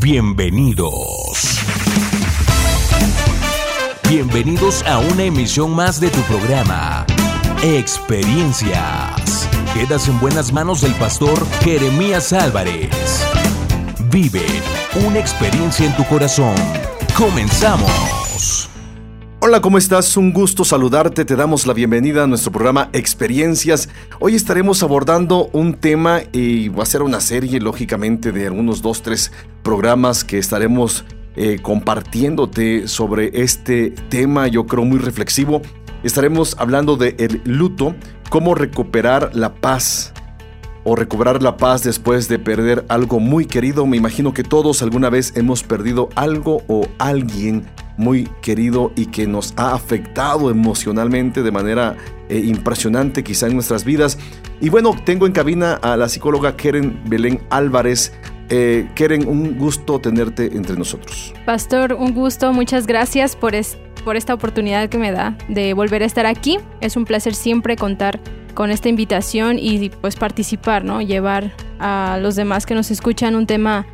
Bienvenidos. Bienvenidos a una emisión más de tu programa, Experiencias. Quedas en buenas manos del pastor Jeremías Álvarez. Vive una experiencia en tu corazón. Comenzamos. Hola, ¿cómo estás? Un gusto saludarte. Te damos la bienvenida a nuestro programa Experiencias. Hoy estaremos abordando un tema y va a ser una serie, lógicamente, de algunos dos, tres programas que estaremos eh, compartiéndote sobre este tema, yo creo muy reflexivo. Estaremos hablando de el luto, cómo recuperar la paz o recuperar la paz después de perder algo muy querido. Me imagino que todos alguna vez hemos perdido algo o alguien muy querido y que nos ha afectado emocionalmente de manera eh, impresionante quizá en nuestras vidas. Y bueno, tengo en cabina a la psicóloga Keren Belén Álvarez eh, Keren, un gusto tenerte entre nosotros. Pastor, un gusto, muchas gracias por, por esta oportunidad que me da de volver a estar aquí. Es un placer siempre contar con esta invitación y pues participar, ¿no? Llevar a los demás que nos escuchan un tema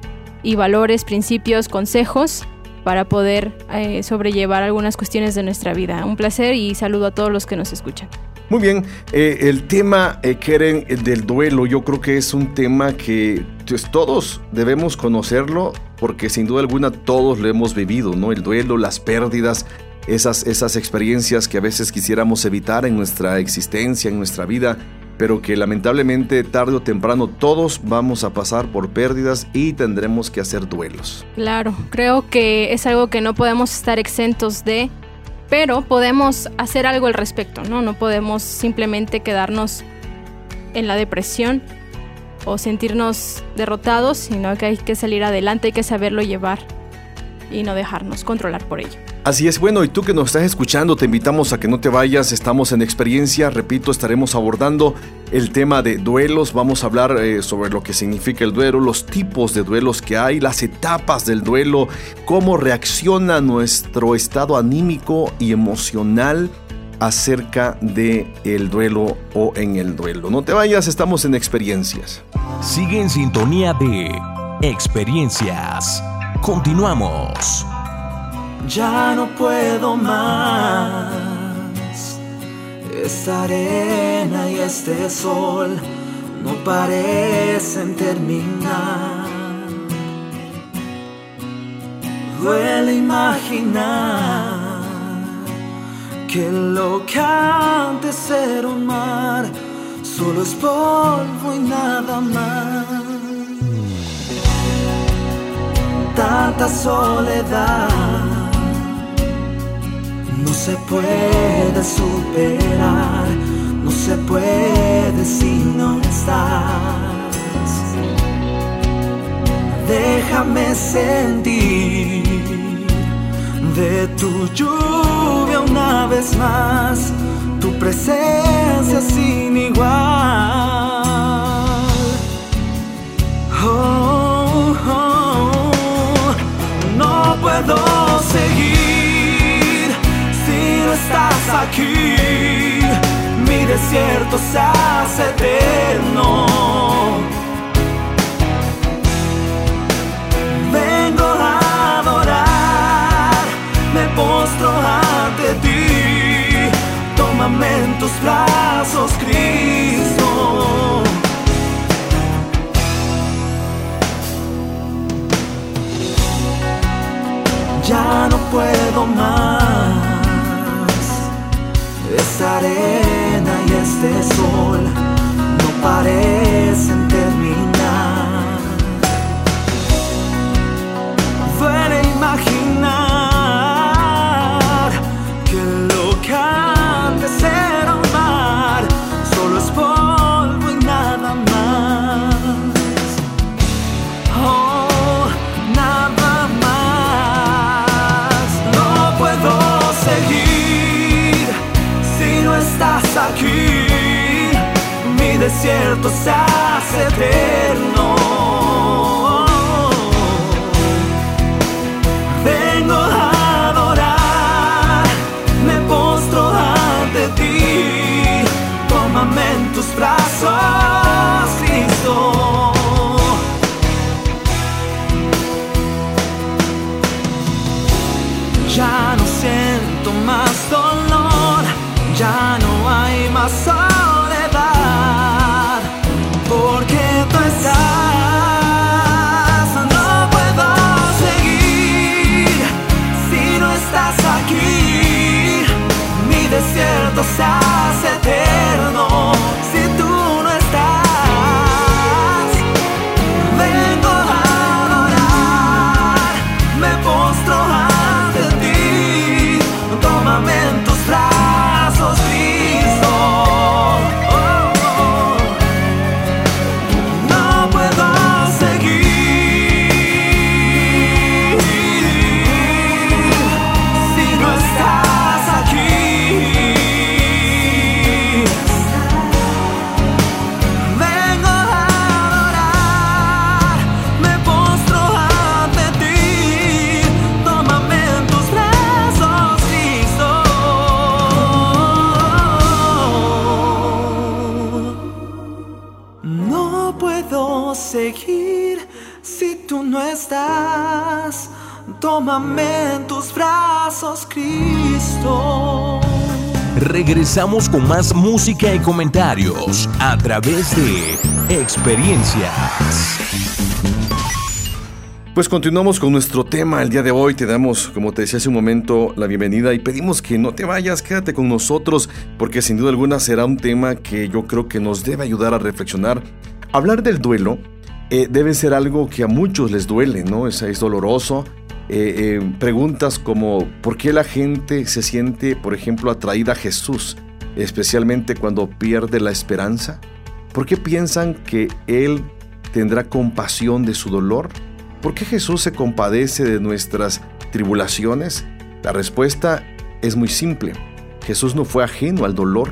y valores, principios, consejos para poder eh, sobrellevar algunas cuestiones de nuestra vida. Un placer y saludo a todos los que nos escuchan. Muy bien, eh, el tema, eh, Keren, del duelo, yo creo que es un tema que pues, todos debemos conocerlo porque sin duda alguna todos lo hemos vivido, ¿no? El duelo, las pérdidas, esas, esas experiencias que a veces quisiéramos evitar en nuestra existencia, en nuestra vida, pero que lamentablemente tarde o temprano todos vamos a pasar por pérdidas y tendremos que hacer duelos. Claro, creo que es algo que no podemos estar exentos de pero podemos hacer algo al respecto, ¿no? No podemos simplemente quedarnos en la depresión o sentirnos derrotados, sino que hay que salir adelante, hay que saberlo llevar y no dejarnos controlar por ello. Así es, bueno, y tú que nos estás escuchando, te invitamos a que no te vayas, estamos en experiencia, repito, estaremos abordando el tema de duelos, vamos a hablar eh, sobre lo que significa el duelo, los tipos de duelos que hay, las etapas del duelo, cómo reacciona nuestro estado anímico y emocional acerca de el duelo o en el duelo. No te vayas, estamos en experiencias. Sigue en sintonía de experiencias. Continuamos. Ya no puedo más. Esta arena y este sol no parecen terminar. Duele imaginar que lo que antes era un mar solo es polvo y nada más. Tanta soledad no se puede superar, no se puede si no estás. Déjame sentir de tu lluvia una vez más, tu presencia sin igual. Oh, oh, no puedo seguir aquí, mi desierto se hace eterno. Vengo a adorar, me postro ante ti, tómame en tus brazos, Cristo. Ya no puedo más esa arena y este sol no parecen desierto se hace eterno. the Regresamos con más música y comentarios a través de experiencias. Pues continuamos con nuestro tema el día de hoy. Te damos, como te decía hace un momento, la bienvenida y pedimos que no te vayas, quédate con nosotros, porque sin duda alguna será un tema que yo creo que nos debe ayudar a reflexionar. Hablar del duelo eh, debe ser algo que a muchos les duele, ¿no? Es, es doloroso. Eh, eh, preguntas como ¿por qué la gente se siente, por ejemplo, atraída a Jesús, especialmente cuando pierde la esperanza? ¿Por qué piensan que Él tendrá compasión de su dolor? ¿Por qué Jesús se compadece de nuestras tribulaciones? La respuesta es muy simple. Jesús no fue ajeno al dolor.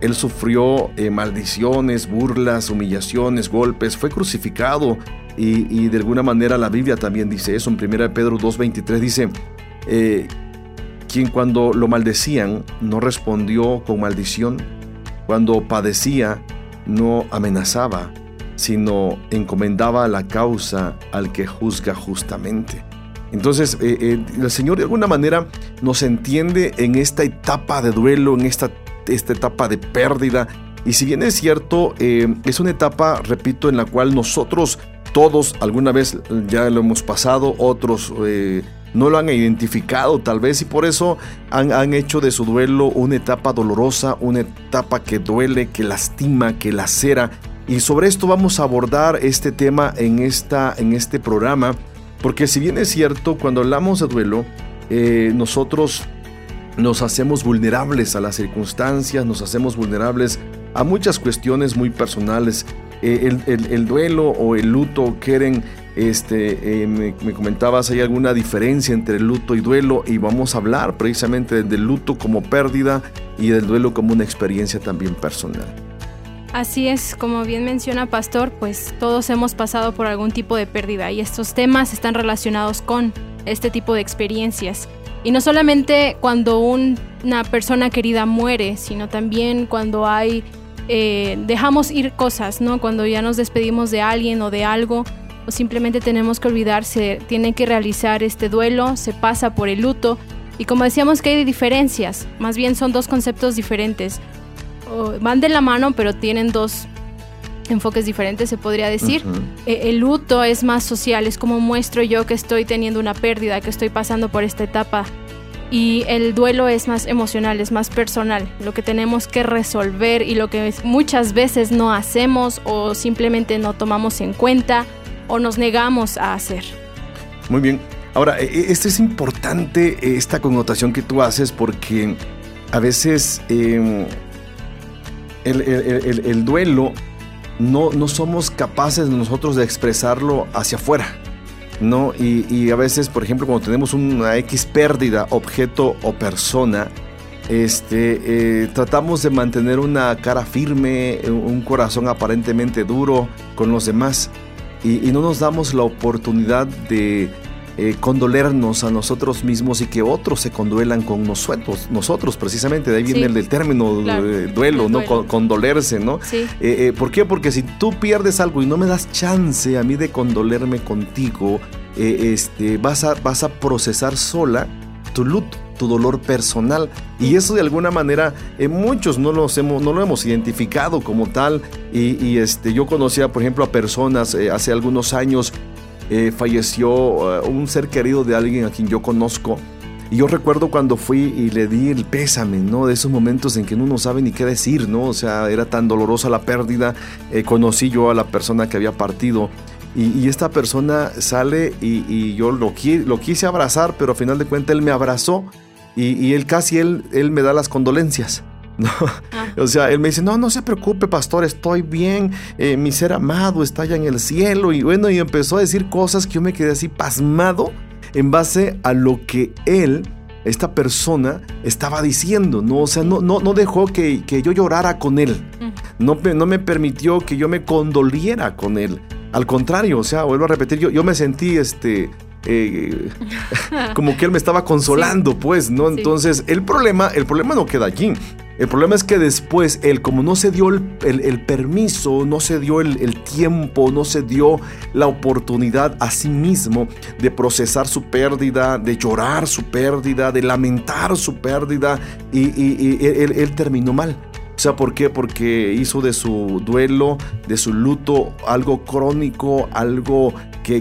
Él sufrió eh, maldiciones, burlas, humillaciones, golpes, fue crucificado y, de alguna manera la Biblia también dice eso. En 1 Pedro 2.23 dice, eh, quien cuando lo maldecían no respondió con maldición, cuando padecía no amenazaba, sino encomendaba la causa al que juzga justamente. Entonces, eh, eh, el Señor de alguna manera nos entiende en esta etapa de duelo, en esta, esta etapa de pérdida. Y si bien es cierto, eh, es una etapa, repito, en la cual nosotros todos alguna vez ya lo hemos pasado, otros no lo han identificado tal vez y por eso han, han, hecho de su duelo una etapa dolorosa, una etapa que duele, que lastima, que lacera y sobre esto vamos a abordar este tema en, esta, en este programa, porque si bien es cierto, cuando hablamos de duelo, eh, nosotros nos hacemos vulnerables a las circunstancias, nos hacemos vulnerables a muchas cuestiones muy personales. Eh, el, duelo o el luto quieren, este, eh, me, me, comentabas, hay alguna diferencia entre luto y duelo y vamos a hablar precisamente del luto como pérdida y del duelo como una experiencia también personal. Así es, como bien menciona Pastor, pues todos hemos pasado por algún tipo de pérdida y estos temas están relacionados con este tipo de experiencias. Y no solamente cuando una persona querida muere, sino también cuando hay eh, dejamos ir cosas, ¿no? Cuando ya nos despedimos de alguien o de algo, o simplemente tenemos que olvidarse, tiene que realizar este duelo, se pasa por el luto. Y como decíamos que hay diferencias, más bien son dos conceptos diferentes van de la mano, pero tienen dos enfoques diferentes, se podría decir. Eh, el luto es más social, es como muestro yo que estoy teniendo una pérdida, que estoy pasando por esta etapa. Y el duelo es más emocional, es más personal, lo que tenemos que resolver y lo que muchas veces no hacemos o simplemente no tomamos en cuenta o nos negamos a hacer. Muy bien. Ahora, e, e, esto es importante, esta connotación que tú haces, porque a veces em, el, duelo no, no, somos capaces nosotros de expresarlo hacia afuera. ¿No? Y, a veces, por ejemplo, cuando tenemos una X pérdida, objeto o persona, este, eh, tratamos de mantener una cara firme, un corazón aparentemente duro con los demás y no nos damos la oportunidad de eh, condolernos a nosotros mismos y que otros se conduelan con nosotros, nosotros precisamente, de ahí viene el, término duelo, ¿no? condolerse, ¿no? Sí. Eh, eh, ¿Por qué? Porque si tú pierdes algo y no me das chance a mí de condolerme contigo, este, vas, a, vas a procesar sola tu luto tu dolor personal y eso de alguna manera muchos no, los hemos, no lo hemos identificado como tal y, este, yo conocía por ejemplo a personas hace algunos años eh, falleció eh, un ser querido de alguien a quien yo conozco. Y yo recuerdo cuando fui y le di el pésame, ¿no? De esos momentos en que uno no sabe ni qué decir, ¿no? O sea, era tan dolorosa la pérdida. Eh, conocí yo a la persona que había partido. Y, esta persona sale y, yo lo, lo, quise abrazar, pero al final de cuentas él me abrazó y, él casi él, él me da las condolencias. ¿No? Ah. O sea, él me dice, no, no se preocupe, pastor, estoy bien, eh, mi ser amado está allá en el cielo. Y bueno, y empezó a decir cosas que yo me quedé así pasmado en base a lo que él, esta persona, estaba diciendo, ¿no? O sea, no, no, no dejó que, yo llorara con él. No, no me permitió que yo me condoliera con él. Al contrario, o sea, vuelvo a repetir, yo, yo me sentí este, eh, como que él me estaba consolando, pues, ¿no? Entonces, el problema, el problema no queda allí. El problema es que después él, como no se dio el, permiso, no se dio el, tiempo, no se dio la oportunidad a sí mismo de procesar su pérdida, de llorar su pérdida, de lamentar su pérdida, y, él terminó mal. O sea, ¿por qué? Porque hizo de su duelo, de su luto, algo crónico, algo que,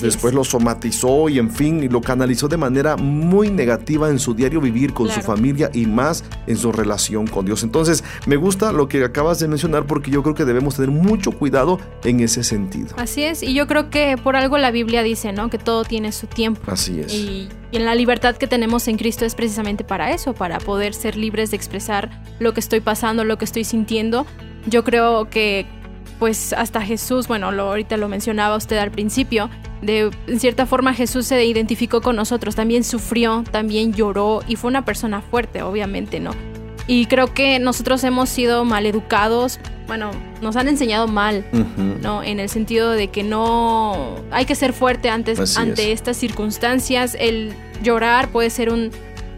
después lo somatizó y en fin, y lo canalizó de manera muy negativa en su diario vivir con su familia y más en su relación con Dios. Entonces, me gusta lo que acabas de mencionar porque yo creo que debemos tener mucho cuidado en ese sentido. Así es, y yo creo que por algo la Biblia dice, ¿no? Que todo tiene su tiempo. Así es. Y, y en la libertad que tenemos en Cristo es precisamente para eso, para poder ser libres de expresar lo que estoy pasando, lo que estoy sintiendo. Yo creo que pues hasta Jesús, bueno, lo, ahorita lo mencionaba usted al principio, de en cierta forma Jesús se identificó con nosotros, también sufrió, también lloró y fue una persona fuerte, obviamente, ¿no? Y creo que nosotros hemos sido mal educados, bueno, nos han enseñado mal, ¿no? En el sentido de que no hay que ser fuerte antes, ante estas circunstancias, el llorar puede ser un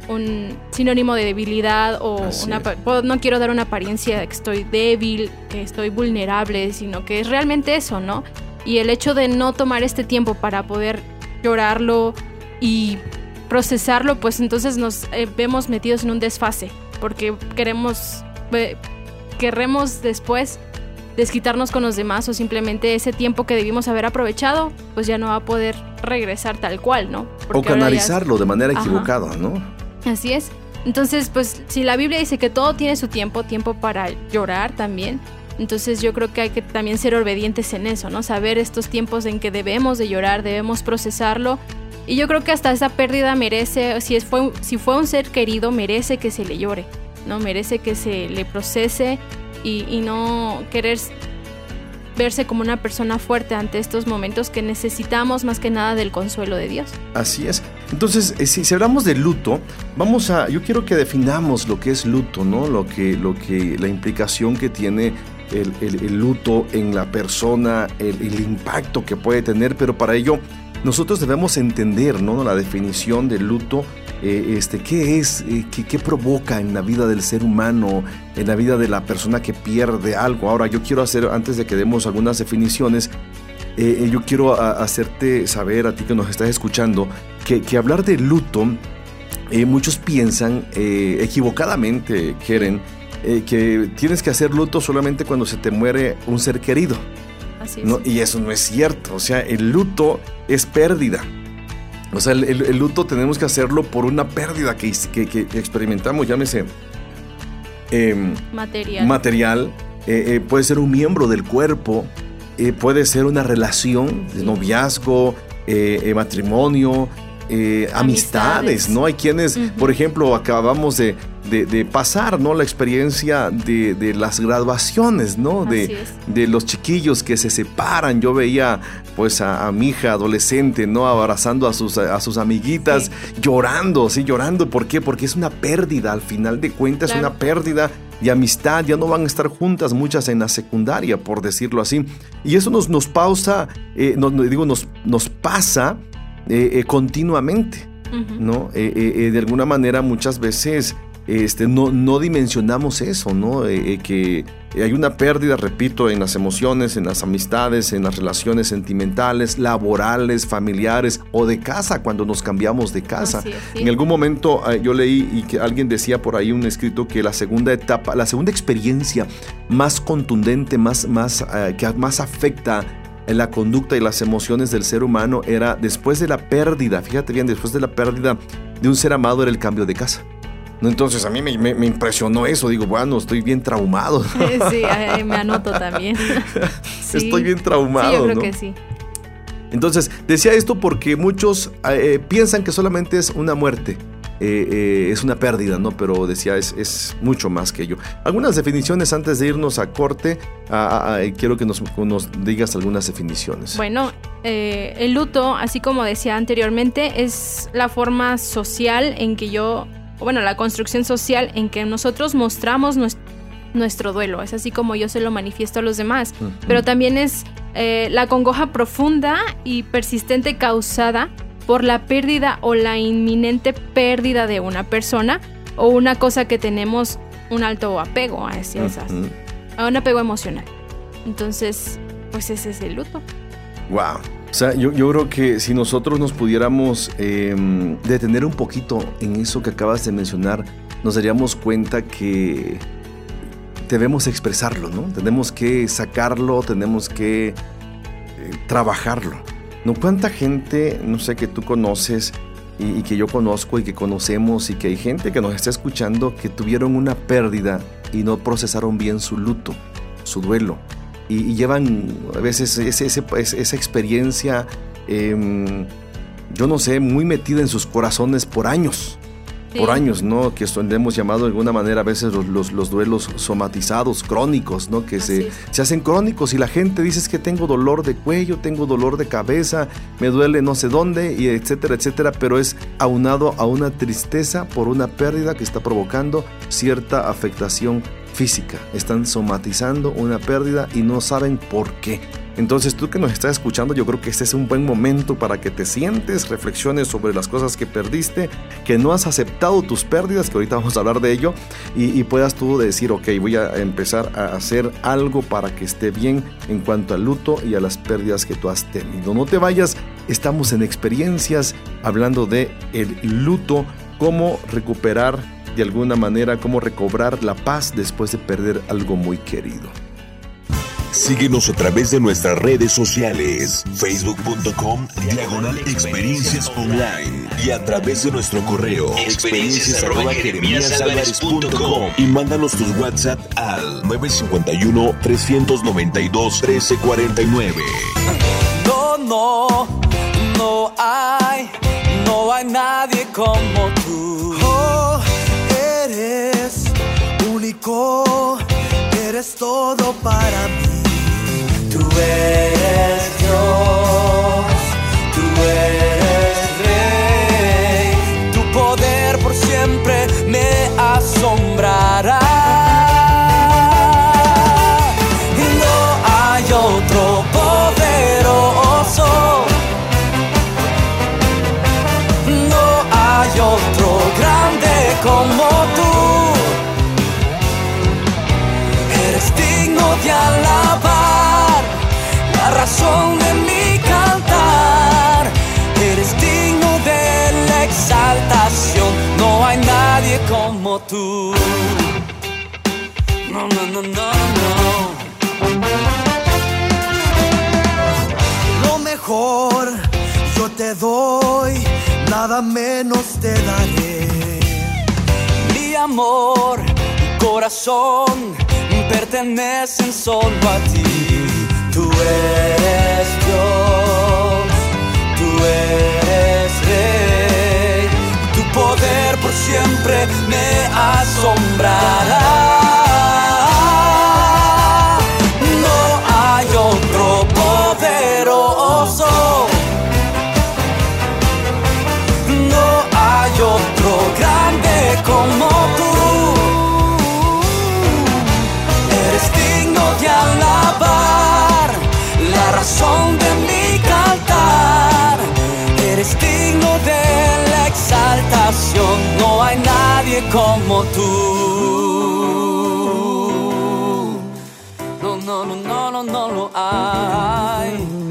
un sinónimo de debilidad o una, no quiero dar una apariencia de que estoy débil, que estoy vulnerable, sino que es realmente eso, ¿no? Y el hecho de no tomar este tiempo para poder llorarlo y procesarlo, pues entonces nos eh, vemos metidos en un desfase, porque queremos, queremos después desquitarnos con los demás o simplemente ese tiempo que debimos haber aprovechado, pues ya no va a poder regresar tal cual, ¿no? o canalizarlo de manera equivocada, ¿no? Así es. Entonces, pues si la Biblia dice que todo tiene su tiempo, tiempo para llorar también, entonces yo creo que hay que también ser obedientes en eso, ¿no? Saber estos tiempos en que debemos de llorar, debemos procesarlo. Y yo creo que hasta esa pérdida merece, si, es, fue, si fue un ser querido, merece que se le llore, ¿no? Merece que se le procese y, y no querer verse como una persona fuerte ante estos momentos que necesitamos más que nada del consuelo de Dios. Así es. Entonces, eh, si, hablamos de luto, vamos a, yo quiero que definamos lo que es luto, ¿no? Lo que, lo que, la implicación que tiene el, luto en la persona, el, impacto que puede tener, pero para ello nosotros debemos entender, ¿no? La definición del luto eh, este, qué es, eh, qué, provoca en la vida del ser humano, en la vida de la persona que pierde algo. Ahora, yo quiero hacer, antes de que demos algunas definiciones, eh, yo quiero hacerte saber a ti que nos estás escuchando que, hablar de luto, muchos piensan equivocadamente, quieren, que tienes que hacer luto solamente cuando se te muere un ser querido. Así es. Y eso no es cierto. O sea, el luto es pérdida. O sea, el, luto tenemos que hacerlo por una pérdida que, que, experimentamos, llámese em, material. material eh, eh, puede ser un miembro del cuerpo, eh, puede ser una relación de noviazgo, matrimonio, amistades. ¿no? Hay quienes, por ejemplo, acabamos de, de, pasar, ¿no? La experiencia de, las graduaciones, ¿no? De, de, los chiquillos que se separan. Yo veía, pues, a, mi hija adolescente, ¿no? Abrazando a sus, a sus amiguitas, llorando, ¿sí? Llorando. ¿Por qué? Porque es una pérdida, al final de cuentas, una pérdida de amistad, ya no van a estar juntas muchas en la secundaria, por decirlo así. Y eso nos, nos pausa, eh, digo, nos, nos pasa eh, eh, continuamente, ¿no? de alguna manera muchas veces este, no, no dimensionamos eso, ¿no? Que hay una pérdida, repito, en las emociones, en las amistades, en las relaciones sentimentales, laborales, familiares o de casa, cuando nos cambiamos de casa. En algún momento eh, yo leí y que alguien decía por ahí un escrito que la segunda etapa, la segunda experiencia más contundente, más, más, que más afecta en la conducta y las emociones del ser humano era después de la pérdida, fíjate bien, después de la pérdida de un ser amado era el cambio de casa. Entonces a mí me, impresionó eso, digo, bueno, estoy bien traumado. Sí, me anoto también. Estoy bien traumado. Sí, yo creo que sí. Entonces, decía esto porque muchos eh, piensan que solamente es una muerte. Eh, eh, es una pérdida, ¿no? Pero decía, es, es, mucho más que ello. Algunas definiciones antes de irnos a corte, quiero que nos, nos, digas algunas definiciones. Bueno, el luto, así como decía anteriormente, es la forma social en que yo bueno, la construcción social en que nosotros mostramos nuestro, duelo. Es así como yo se lo manifiesto a los demás. Pero también es eh, la congoja profunda y persistente causada por la pérdida o la inminente pérdida de una persona o una cosa que tenemos un alto apego a esas, a un apego emocional. Entonces, pues ese es el luto. Wow. O sea, yo, creo que si nosotros nos pudiéramos em, detener un poquito en eso que acabas de mencionar, nos daríamos cuenta que debemos expresarlo, ¿no? Tenemos que sacarlo, tenemos que eh, trabajarlo. ¿No? ¿Cuánta gente, no sé, que tú conoces y, que yo conozco y que conocemos y que hay gente que nos está escuchando que tuvieron una pérdida y no procesaron bien su luto, su duelo? Y, llevan a veces esa experiencia, em, yo no sé, muy metida en sus corazones por años. Por años, ¿no? Que esto hemos llamado de alguna manera a veces los, los, duelos somatizados, crónicos, ¿no? Que se, se, hacen crónicos y la gente dice es que tengo dolor de cuello, tengo dolor de cabeza, me duele no sé dónde, y etcétera, etcétera, pero es aunado a una tristeza por una pérdida que está provocando cierta afectación física, están somatizando una pérdida y no saben por qué. Entonces tú que nos estás escuchando, yo creo que este es un buen momento para que te sientes, reflexiones sobre las cosas que perdiste, que no has aceptado tus pérdidas, que ahorita vamos a hablar de ello, y, puedas tú decir, ok, voy a empezar a hacer algo para que esté bien en cuanto al luto y a las pérdidas que tú has tenido. No te vayas, estamos en experiencias hablando de el luto, cómo recuperar de alguna manera cómo recobrar la paz después de perder algo muy querido. Síguenos a través de nuestras redes sociales, facebook.com, diagonal experiencias online y a través de nuestro correo, experiencias y mándanos tus WhatsApp al 951-392-1349. No, no, no hay, no hay nadie como tú único, eres todo para mí. Tú eres menos te daré. Mi amor, corazón pertenecen solo a ti. Tú eres Dios, tú eres Rey. Tu poder por siempre me asombrará. No hay otro poderoso. Como tú. la razón de mi cantar. Eres digno de la exaltación, no hay nadie como tú. No, no, no, no, no, no lo hay.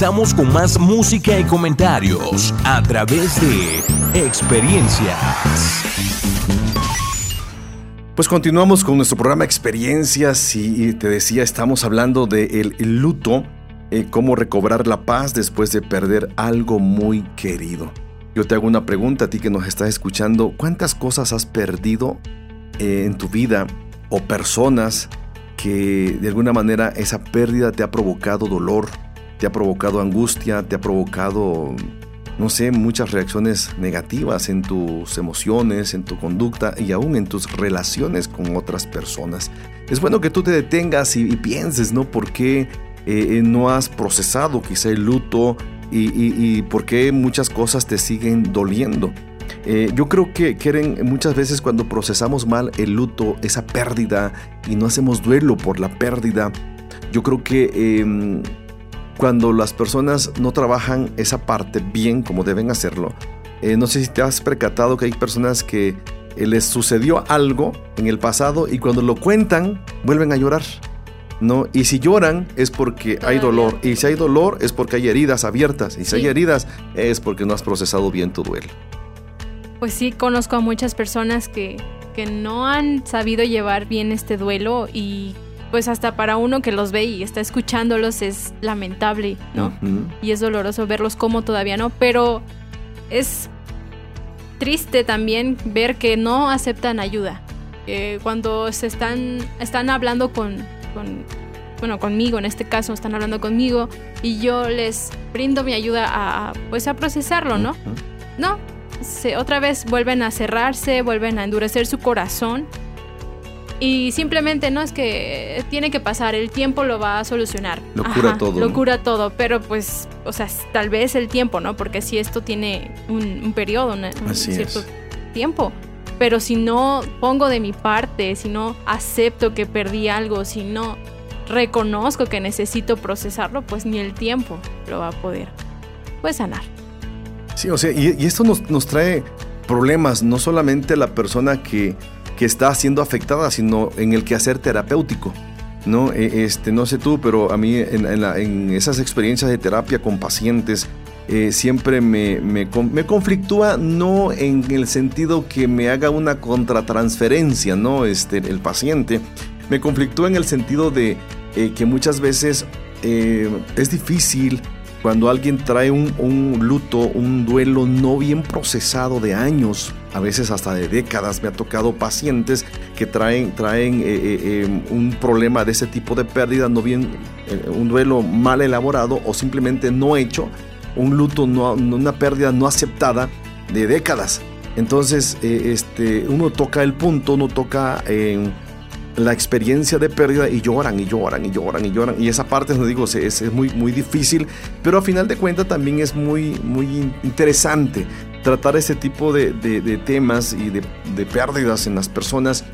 Regresamos con más música y comentarios a través de experiencias. Pues continuamos con nuestro programa Experiencias y te decía, estamos hablando del de luto, eh, cómo recobrar la paz después de perder algo muy querido. Yo te hago una pregunta a ti que nos estás escuchando, ¿cuántas cosas has perdido eh, en tu vida o personas que de alguna manera esa pérdida te ha provocado dolor, te ha provocado angustia, te ha provocado, no sé, muchas reacciones negativas en tus emociones, en tu conducta y aún en tus relaciones con otras personas. Es bueno que tú te detengas y, pienses, ¿no? ¿Por qué eh, no has procesado quizá el luto y, y por qué muchas cosas te siguen doliendo? Eh, yo creo que quieren muchas veces cuando procesamos mal el luto, esa pérdida y no hacemos duelo por la pérdida, yo creo que em, cuando las personas no trabajan esa parte bien como deben hacerlo, eh, no sé si te has percatado que hay personas que eh, les sucedió algo en el pasado y cuando lo cuentan vuelven a llorar. ¿no? Y si lloran es porque hay dolor. Y si hay dolor es porque hay heridas abiertas. Y si hay heridas es porque no has procesado bien tu duelo. Pues sí, conozco a muchas personas que, no han sabido llevar bien este duelo y pues hasta para uno que los ve y está escuchándolos es lamentable, ¿no? Y es doloroso verlos como todavía no, pero es triste también ver que no aceptan ayuda. cuando se están, están hablando con, bueno, conmigo en este caso, están hablando conmigo y yo les brindo mi ayuda a, pues a procesarlo, ¿no? No, otra vez vuelven a cerrarse, vuelven a endurecer su corazón. Y simplemente no es que tiene que pasar, el tiempo lo va a solucionar. Lo cura todo. Lo cura todo, pero pues, o sea, tal vez el tiempo, ¿no? Porque si esto tiene un, periodo, un, cierto tiempo. Pero si no pongo de mi parte, si no acepto que perdí algo, si no reconozco que necesito procesarlo, pues ni el tiempo lo va a poder pues sanar. Sí, o sea, y, esto nos, trae problemas, no solamente la persona que, está siendo afectada, sino en el quehacer terapéutico. ¿no? E, este, no sé tú, pero a mí en, esas experiencias de terapia con pacientes, eh, siempre me, me, conflictúa no en el sentido que me haga una contratransferencia, ¿no? Este, el paciente. Me conflictúa en el sentido de eh, que muchas veces eh, es difícil cuando alguien trae un, luto, un duelo no bien procesado de años, a veces hasta de décadas, me ha tocado pacientes que traen, traen eh, eh, em, un problema de ese tipo de pérdida, no bien, eh, un duelo mal elaborado o simplemente no hecho, un luto, no, una pérdida no aceptada de décadas. Entonces, este, uno toca el punto, uno toca la experiencia de pérdida y lloran y lloran y lloran y lloran. Y esa parte, no digo, es, es muy, muy difícil, pero a final de cuentas también es muy, muy interesante tratar ese tipo de, temas y de, pérdidas en las personas,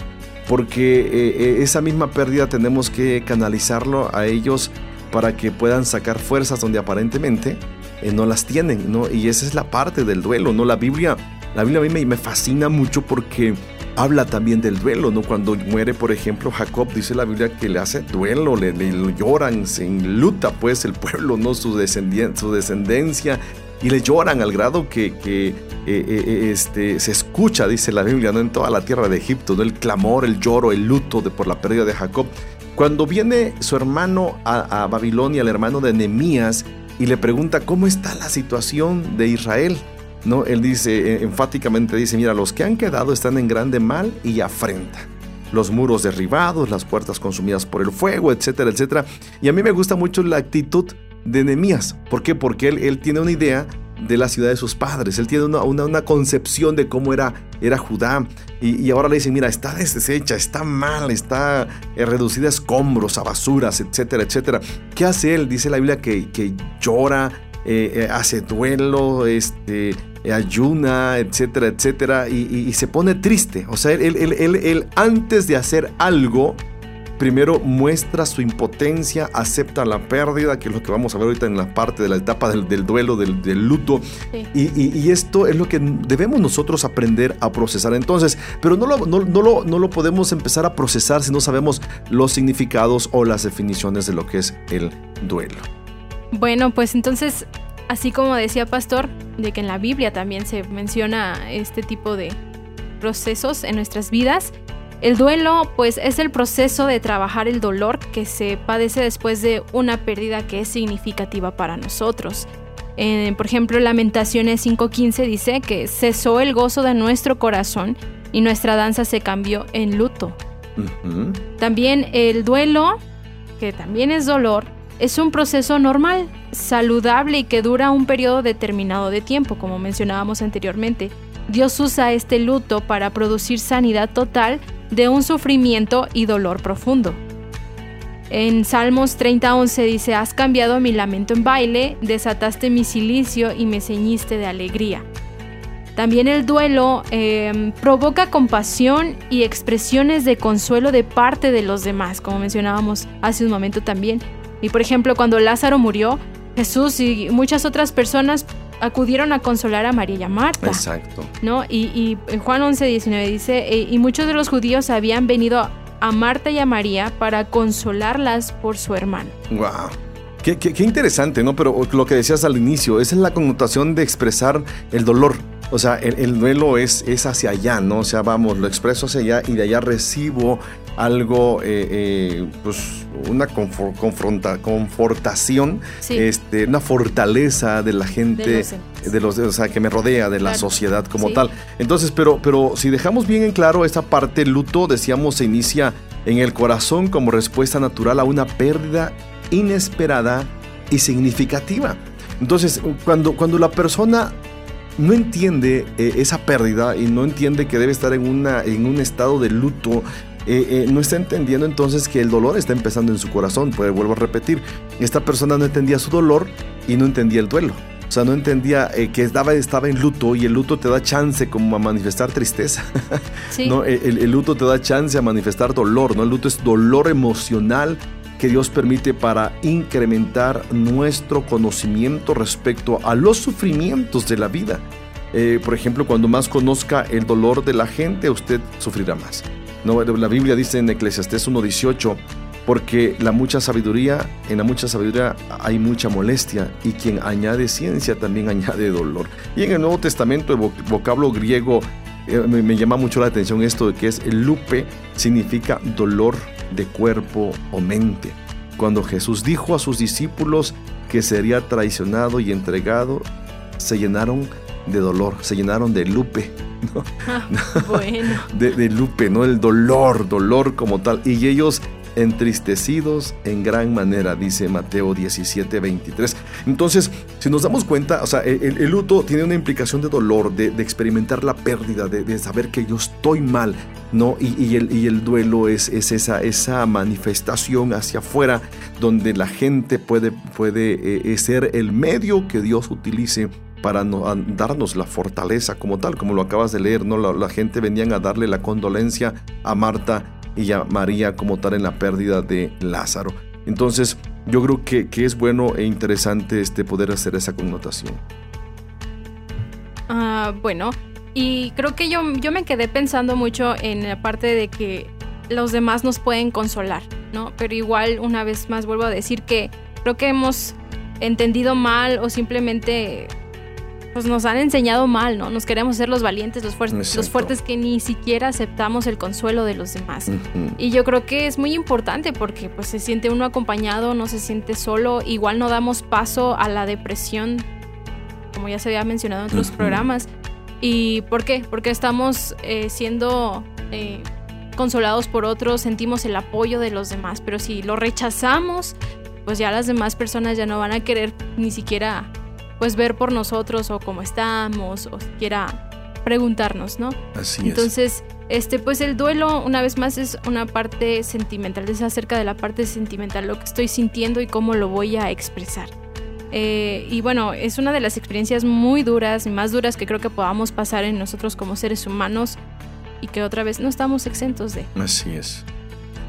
porque eh, eh, esa misma pérdida tenemos que canalizarlo a ellos para que puedan sacar fuerzas donde aparentemente eh, no las tienen, ¿no? Y esa es la parte del duelo, ¿no? La Biblia, la Biblia a mí me, me fascina mucho porque habla también del duelo, ¿no? Cuando muere, por ejemplo, Jacob, dice la Biblia que le hace duelo, le, lloran, se enluta pues el pueblo, ¿no? Su, su descendencia, y le lloran al grado que, eh, eh, eh, este, se escucha, dice la Biblia, ¿no? En toda la tierra de Egipto, ¿no? El clamor, el lloro, el luto de, por la pérdida de Jacob. Cuando viene su hermano a, a Babilonia, el hermano de Nehemías, y le pregunta cómo está la situación de Israel, ¿no? Él dice, enfáticamente dice, mira, los que han quedado están en grande mal y afrenta. Los muros derribados, las puertas consumidas por el fuego, etcétera, etcétera. Y a mí me gusta mucho la actitud de Nehemías. ¿Por qué? Porque él, él tiene una idea de la ciudad de sus padres. Él tiene una, una, concepción de cómo era, era Judá. Y, ahora le dicen, mira, está deshecha, está mal, está eh, reducida a escombros, a basuras, etcétera, etcétera. ¿Qué hace él? Dice la Biblia que, que llora, eh, hace duelo, este, ayuna, etcétera, etcétera, y, se pone triste. O sea, él, antes de hacer algo, primero muestra su impotencia, acepta la pérdida, que es lo que vamos a ver ahorita en la parte de la etapa del, duelo, del, luto. Y, esto es lo que debemos nosotros aprender a procesar entonces. Pero no lo, no, lo, no lo podemos empezar a procesar si no sabemos los significados o las definiciones de lo que es el duelo. Bueno, pues entonces, así como decía Pastor, de que en la Biblia también se menciona este tipo de procesos en nuestras vidas, el duelo pues es el proceso de trabajar el dolor que se padece después de una pérdida que es significativa para nosotros. por ejemplo, Lamentaciones 5.15 dice que cesó el gozo de nuestro corazón y nuestra danza se cambió en luto. También el duelo, que también es dolor, es un proceso normal, saludable y que dura un periodo determinado de tiempo, como mencionábamos anteriormente. Dios usa este luto para producir sanidad total de un sufrimiento y dolor profundo. En Salmos 30:11 dice, Has cambiado mi lamento en baile, desataste mi silicio y me ceñiste de alegría. También el duelo em, provoca compasión y expresiones de consuelo de parte de los demás, como mencionábamos hace un momento también. Y por ejemplo, cuando Lázaro murió, Jesús y muchas otras personas acudieron a consolar a María y a Marta. Exacto. ¿no? Y, en Juan 11, 19 dice, e, y muchos de los judíos habían venido a Marta y a María para consolarlas por su hermano. ¡Wow! Qué, qué, interesante, ¿no? Pero lo que decías al inicio, esa es la connotación de expresar el dolor. O sea, el, duelo es, es hacia allá, ¿no? O sea, vamos, lo expreso hacia allá y de allá recibo algo, eh, eh, pues una confronta, confortación, este, una fortaleza de la gente, de los, o sea, que me rodea, de la sociedad como tal. Entonces, pero, pero si dejamos bien en claro esa parte, el luto, decíamos, se inicia en el corazón como respuesta natural a una pérdida inesperada y significativa. Entonces, cuando, cuando la persona no entiende eh, esa pérdida y no entiende que debe estar en, una, en un estado de luto, eh, eh, no está entendiendo entonces que el dolor está empezando en su corazón. Pues vuelvo a repetir, esta persona no entendía su dolor y no entendía el duelo. O sea, no entendía que estaba, estaba en luto y el luto te da chance como a manifestar tristeza. ¿no? El, el, luto te da chance a manifestar dolor, ¿no? El luto es dolor emocional que Dios permite para incrementar nuestro conocimiento respecto a los sufrimientos de la vida. Eh, por ejemplo, cuando más conozca el dolor de la gente, usted sufrirá más. No, la Biblia dice en Eclesiastés 1.18, porque la mucha sabiduría, en la mucha sabiduría hay mucha molestia, y quien añade ciencia también añade dolor. Y en el Nuevo Testamento el vocablo griego eh, me, me, llama mucho la atención esto de que es lupe, significa dolor de cuerpo o mente. Cuando Jesús dijo a sus discípulos que sería traicionado y entregado, se llenaron de dolor, se llenaron de lupe. Ah, bueno. De, de, lupe, ¿no? El dolor, dolor como tal. Y ellos entristecidos en gran manera, dice Mateo 17, 23. Entonces, si nos damos cuenta, o sea, el, luto tiene una implicación de dolor, de, experimentar la pérdida, de, saber que yo estoy mal, ¿no? Y, el, duelo es, es, esa, manifestación hacia afuera donde la gente puede, puede eh, eh, ser el medio que Dios utilice para darnos la fortaleza como tal, como lo acabas de leer, ¿no? La, la gente venían a darle la condolencia a Marta y a María como tal en la pérdida de Lázaro. Entonces, yo creo que, que es bueno e interesante este poder hacer esa connotación. Ah, bueno, y creo que yo, yo me quedé pensando mucho en la parte de que los demás nos pueden consolar, ¿no? Pero igual, una vez más, vuelvo a decir que creo que hemos entendido mal o simplemente pues nos han enseñado mal, ¿no? Nos queremos ser los valientes, los fuertes, los fuertes que ni siquiera aceptamos el consuelo de los demás. Y yo creo que es muy importante porque pues se siente uno acompañado, no se siente solo, igual no damos paso a la depresión, como ya se había mencionado en otros programas. ¿Y por qué? Porque estamos eh, siendo eh, consolados por otros, sentimos el apoyo de los demás, pero si lo rechazamos, pues ya las demás personas ya no van a querer ni siquiera pues ver por nosotros o cómo estamos o siquiera preguntarnos, ¿no? Así es. Entonces, este, pues el duelo, una vez más, es una parte sentimental, es acerca de la parte sentimental, lo que estoy sintiendo y cómo lo voy a expresar. Eh, y bueno, es una de las experiencias muy duras y más duras que creo que podamos pasar en nosotros como seres humanos y que otra vez no estamos exentos de. Así es.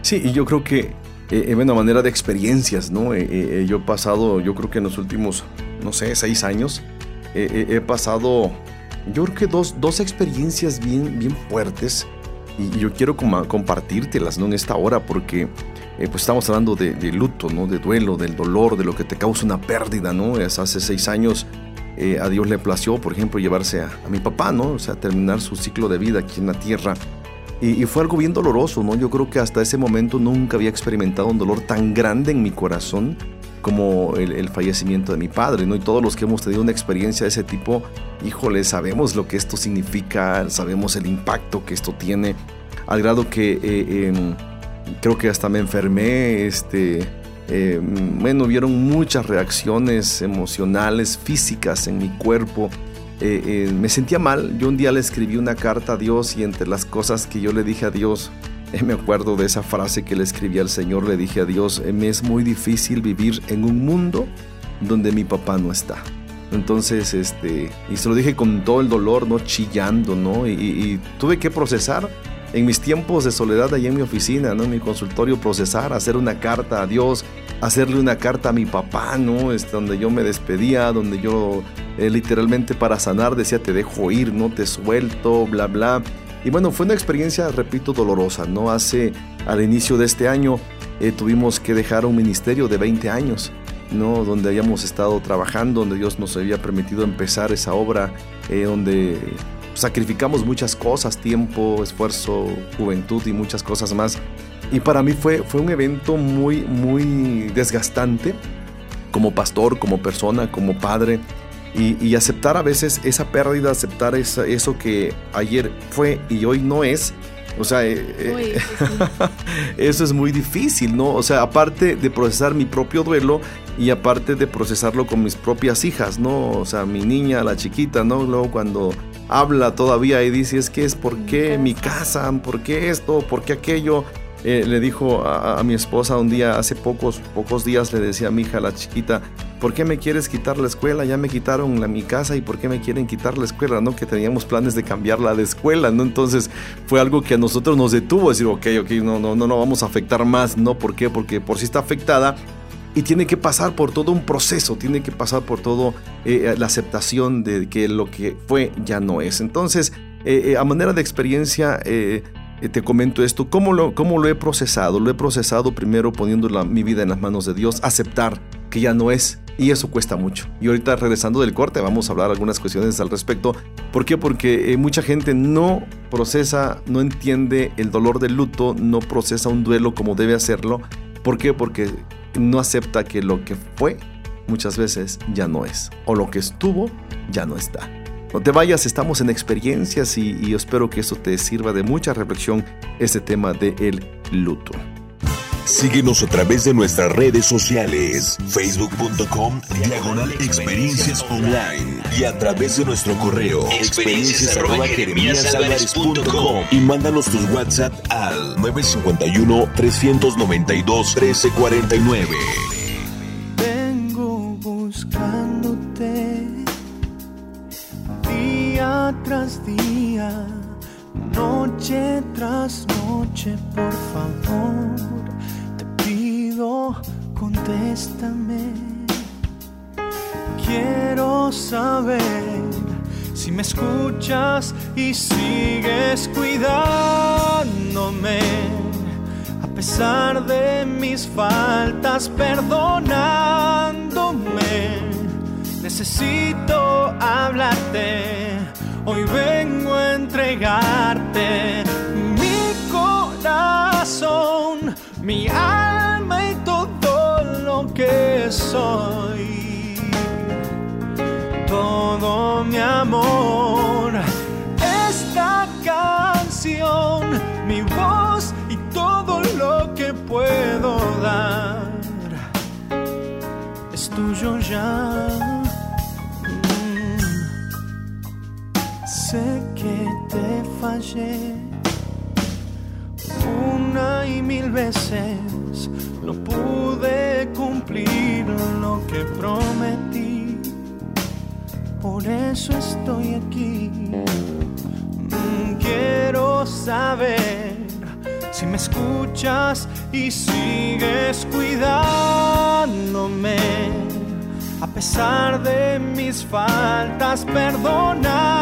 Sí, y yo creo que eh, una manera de experiencias, ¿no? Eh, eh, yo he pasado, yo creo que en los últimos, no sé, seis años, he pasado, yo creo que dos, dos experiencias bien, bien fuertes y, yo quiero compartírtelas, ¿no? En esta hora, porque eh, pues estamos hablando de, luto, ¿no? De duelo, del dolor, de lo que te causa una pérdida, ¿no? Es hace seis años eh, a Dios le plació, por ejemplo, llevarse a, mi papá, ¿no? O sea, terminar su ciclo de vida aquí en la tierra. Y, fue algo bien doloroso, ¿no? Yo creo que hasta ese momento nunca había experimentado un dolor tan grande en mi corazón como el, fallecimiento de mi padre, ¿no? Y todos los que hemos tenido una experiencia de ese tipo, híjole, sabemos lo que esto significa, sabemos el impacto que esto tiene, al grado que eh, em, creo que hasta me enfermé, este, eh, bueno, vieron muchas reacciones emocionales, físicas en mi cuerpo. Eh, eh, me sentía mal. Yo un día le escribí una carta a Dios y entre las cosas que yo le dije a Dios, me acuerdo de esa frase que le escribí al Señor, le dije a Dios, me es muy difícil vivir en un mundo donde mi papá no está. Entonces, este, y se lo dije con todo el dolor, ¿no? Chillando, ¿no? y tuve que procesar en mis tiempos de soledad allí en mi oficina, ¿no? en mi consultorio, procesar, hacer una carta a Dios, hacerle una carta a mi papá, ¿no? Es donde yo me despedía, donde yo eh, literalmente para sanar decía te dejo ir, no te suelto, bla, bla. Y bueno, fue una experiencia, repito, dolorosa, ¿no? Hace, al inicio de este año, eh, tuvimos que dejar un ministerio de 20 años, ¿no? Donde habíamos estado trabajando, donde Dios nos había permitido empezar esa obra, eh, donde sacrificamos muchas cosas, tiempo, esfuerzo, juventud y muchas cosas más. Y para mí fue, fue un evento muy, muy desgastante como pastor, como persona, como padre. Y, aceptar a veces esa pérdida, aceptar eso que ayer fue y hoy no es, o sea, eh, eh, eso es muy difícil, ¿no? O sea, aparte de procesar mi propio duelo y aparte de procesarlo con mis propias hijas, ¿no? O sea, mi niña, la chiquita, ¿no? Luego cuando habla todavía y dice, es que es por qué mi casa, por qué esto, por qué aquello. Eh, le dijo a, mi esposa un día, hace pocos, pocos días, le decía a mi hija, la chiquita, ¿por qué me quieres quitar la escuela? Ya me quitaron la, mi casa y ¿por qué me quieren quitar la escuela? ¿No? Que teníamos planes de cambiarla de escuela, ¿no? Entonces fue algo que a nosotros nos detuvo, decir, ok, ok, no, no, no, no vamos a afectar más, ¿no? ¿Por qué? Porque por si está afectada, y tiene que pasar por todo un proceso, tiene que pasar por todo eh, la aceptación de que lo que fue ya no es. Entonces, eh, eh, a manera de experiencia, te comento esto, ¿cómo lo, ¿cómo lo he procesado? Lo he procesado primero poniendo mi vida en las manos de Dios, aceptar que ya no es. Y eso cuesta mucho. Y ahorita regresando del corte vamos a hablar algunas cuestiones al respecto. ¿Por qué? Porque mucha gente no procesa, no entiende el dolor del luto, no procesa un duelo como debe hacerlo. ¿Por qué? Porque no acepta que lo que fue muchas veces ya no es, o lo que estuvo ya no está. No te vayas, estamos en experiencias y, espero que esto te sirva de mucha reflexión, este tema del de luto. Síguenos a través de nuestras redes sociales, facebook.com diagonal experiencias online y a través de nuestro correo experiencias y mándanos tus WhatsApp al 951 392 1349. Tras noche, por favor contéstame. Quiero saber si me escuchas y sigues cuidándome. A pesar de mis faltas, perdonándome. Necesito hablarte. Hoy vengo a entregarte corazón, mi alma que soy, todo mi amor, esta canción, mi voz y todo lo que puedo dar es tuyo ya. Mm. Sé que te fallé una y mil veces no pude cumplir lo que prometí. Por eso estoy aquí. Mm, quiero saber si me escuchas y sigues cuidándome. A pesar de mis faltas, perdonándome.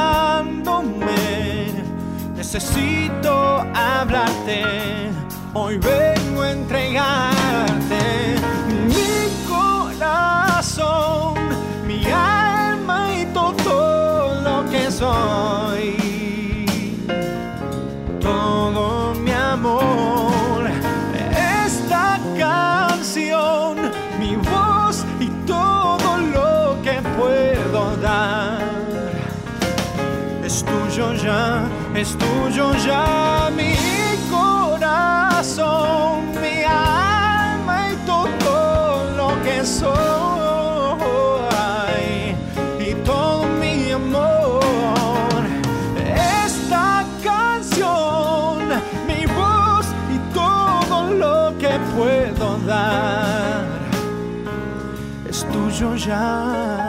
Necesito hablarte hoy vengo a entregarte mi corazón, mi alma y todo lo que soy. Todo mi amor, esta canción, mi voz y todo lo que puedo dar. Es tuyo ya, es tuyo ya mi corazón, mi alma y todo lo que soy. Y todo mi amor, esta canción, mi voz y todo lo que puedo dar. Es tuyo ya.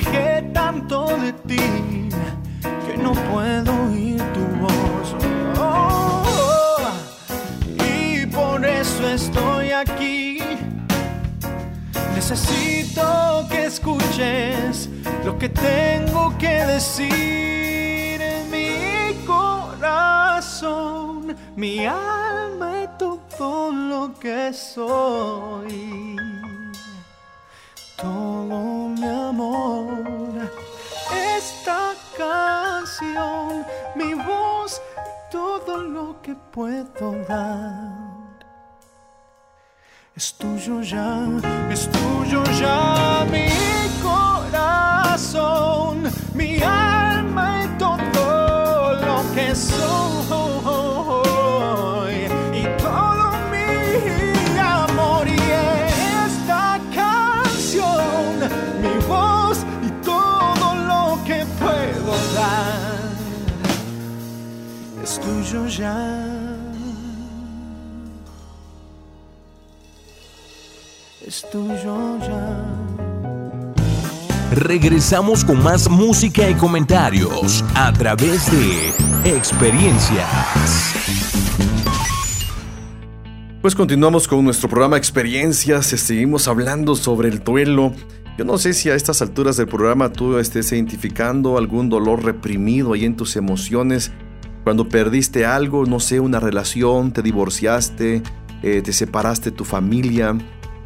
Alejé tanto de ti que no puedo oír tu voz. Oh, y por eso estoy aquí. Necesito que escuches lo que tengo que decir en mi corazón, mi alma todo lo que soy. Todo mi amor, esta canción, mi voz, todo lo que puedo dar. Es tuyo ya, es tuyo ya mi corazón, ya. es tuyo ya. Regresamos con más música y comentarios a través de experiencias. Pues continuamos con nuestro programa Experiencias, seguimos hablando sobre el duelo. Yo no sé si a estas alturas del programa tú estés identificando algún dolor reprimido ahí en tus emociones, cuando perdiste algo, no sé, una relación, te divorciaste, eh, te separaste de tu familia,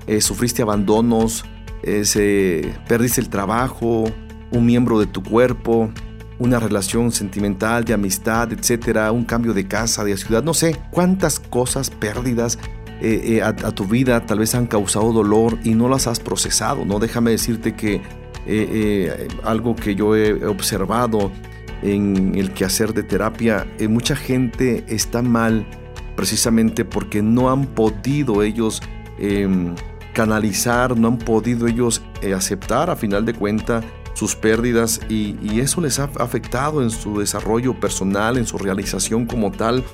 eh, sufriste abandonos, eh, perdiste el trabajo, un miembro de tu cuerpo, una relación sentimental, de amistad, etcétera, un cambio de casa, de ciudad, no sé cuántas cosas, pérdidas eh, eh, a, tu vida tal vez han causado dolor y no las has procesado, ¿no? Déjame decirte que eh, algo que yo he observado en el quehacer de terapia, eh, mucha gente está mal precisamente porque no han podido ellos em, canalizar, no han podido ellos eh, aceptar a final de cuenta sus pérdidas y, y eso les ha afectado en su desarrollo personal, en su realización como tal,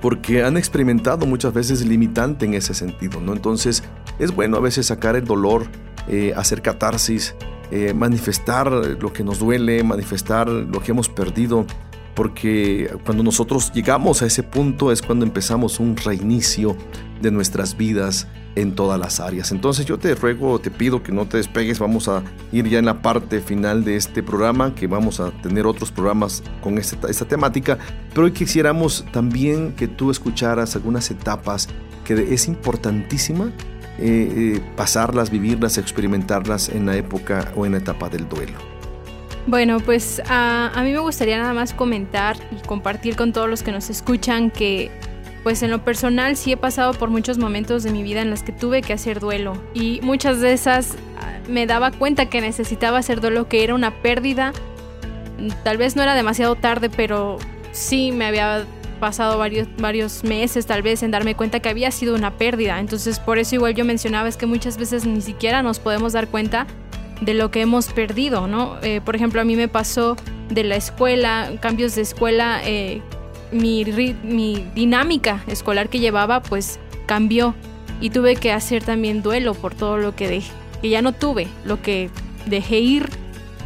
porque han experimentado muchas veces limitante en ese sentido, ¿no? Entonces es bueno a veces sacar el dolor, eh, hacer catarsis, eh, manifestar lo que nos duele, manifestar lo que hemos perdido, porque cuando nosotros llegamos a ese punto es cuando empezamos un reinicio de nuestras vidas en todas las áreas. Entonces yo te ruego, te pido que no te despegues, vamos a ir ya en la parte final de este programa, que vamos a tener otros programas con esta, esta temática, pero hoy quisiéramos también que tú escucharas algunas etapas que es importantísima eh, eh, pasarlas, vivirlas, experimentarlas en la época o en la etapa del duelo. Bueno, pues a, mí me gustaría nada más comentar y compartir con todos los que nos escuchan que pues en lo personal sí he pasado por muchos momentos de mi vida en los que tuve que hacer duelo y muchas de esas ah, me daba cuenta que necesitaba hacer duelo, que era una pérdida. Tal vez no era demasiado tarde, pero sí me había pasado varios, varios meses tal vez en darme cuenta que había sido una pérdida. Entonces por eso igual yo mencionaba es que muchas veces ni siquiera nos podemos dar cuenta de lo que hemos perdido, ¿no? Eh, por ejemplo, a mí me pasó de la escuela, cambios de escuela, eh, mi, mi dinámica escolar que llevaba pues cambió y tuve que hacer también duelo por todo lo que dejé, que ya no tuve, lo que dejé ir,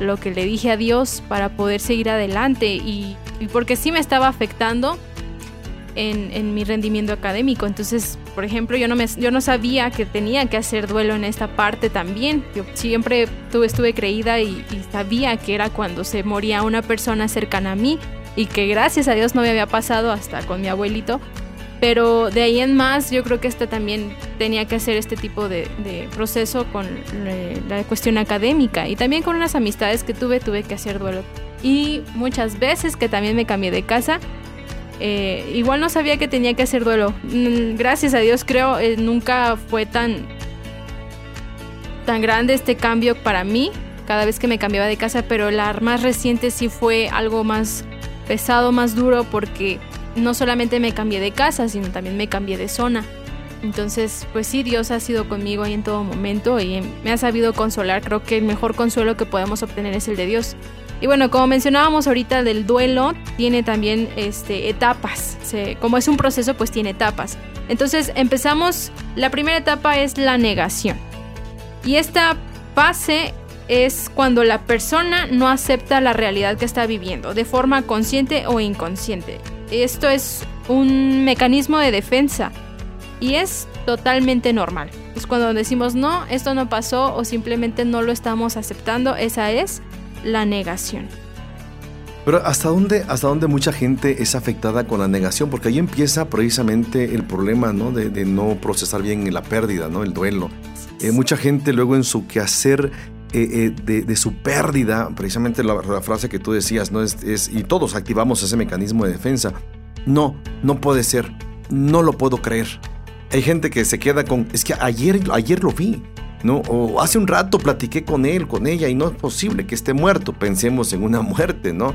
lo que le dije a Dios para poder seguir adelante y, y porque sí me estaba afectando en, en mi rendimiento académico. Entonces por ejemplo, yo no, me, yo no sabía que tenía que hacer duelo en esta parte también. Yo siempre tuve, estuve creída y, y sabía que era cuando se moría una persona cercana a mí y que gracias a Dios no me había pasado hasta con mi abuelito. Pero de ahí en más, yo creo que este también tenía que hacer este tipo de, de proceso con la cuestión académica y también con unas amistades que tuve, tuve que hacer duelo. Y muchas veces que también me cambié de casa, eh, igual no sabía que tenía que hacer duelo. Mm, Gracias a Dios creo, eh, nunca fue tan, tan grande este cambio para mí cada vez que me cambiaba de casa, pero la más reciente sí fue algo más pesado, más duro, porque no solamente me cambié de casa, sino también me cambié de zona. Entonces, pues sí, Dios ha sido conmigo ahí en todo momento y me ha sabido consolar. Creo que el mejor consuelo que podemos obtener es el de Dios. Y bueno, como mencionábamos ahorita del duelo, tiene también este, etapas. Se- como es un proceso, pues tiene etapas. Entonces empezamos, la primera etapa es la negación. Y esta fase es cuando la persona no acepta la realidad que está viviendo, de forma consciente o inconsciente. Esto es un mecanismo de defensa y es totalmente normal. Es cuando decimos no, esto no pasó o simplemente no lo estamos aceptando, esa es la negación. Pero ¿hasta dónde, hasta dónde mucha gente es afectada con la negación? Porque ahí empieza precisamente el problema, ¿no? De, no procesar bien la pérdida, ¿no? El duelo. Eh, mucha gente luego en su quehacer eh, eh, de, su pérdida, precisamente la, la frase que tú decías, ¿no? Es, es- y todos activamos ese mecanismo de defensa. No, no puede ser. No lo puedo creer. Hay gente que se queda con, es que ayer, ayer lo vi, ¿no? O hace un rato platiqué con él, con ella, y no es posible que esté muerto. Pensemos en una muerte, ¿no?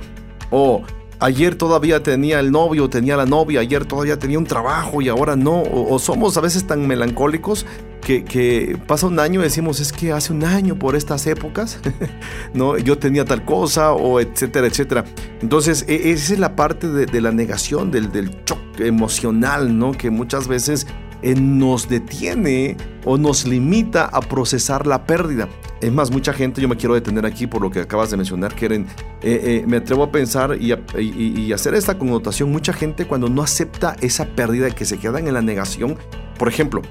O ayer todavía tenía el novio, tenía la novia, ayer todavía tenía un trabajo y ahora no. O, somos a veces tan melancólicos que, pasa un año y decimos, es que hace un año por estas épocas, ¿no? Yo tenía tal cosa, o etcétera, etcétera. Entonces, e- esa es la parte de, la negación, del, del choque emocional, ¿no? Que muchas veces nos detiene o nos limita a procesar la pérdida. Es más, mucha gente, yo me quiero detener aquí por lo que acabas de mencionar, Keren, eh, eh, me atrevo a pensar y, y- y hacer esta connotación, mucha gente cuando no acepta esa pérdida, que se quedan en la negación, por ejemplo,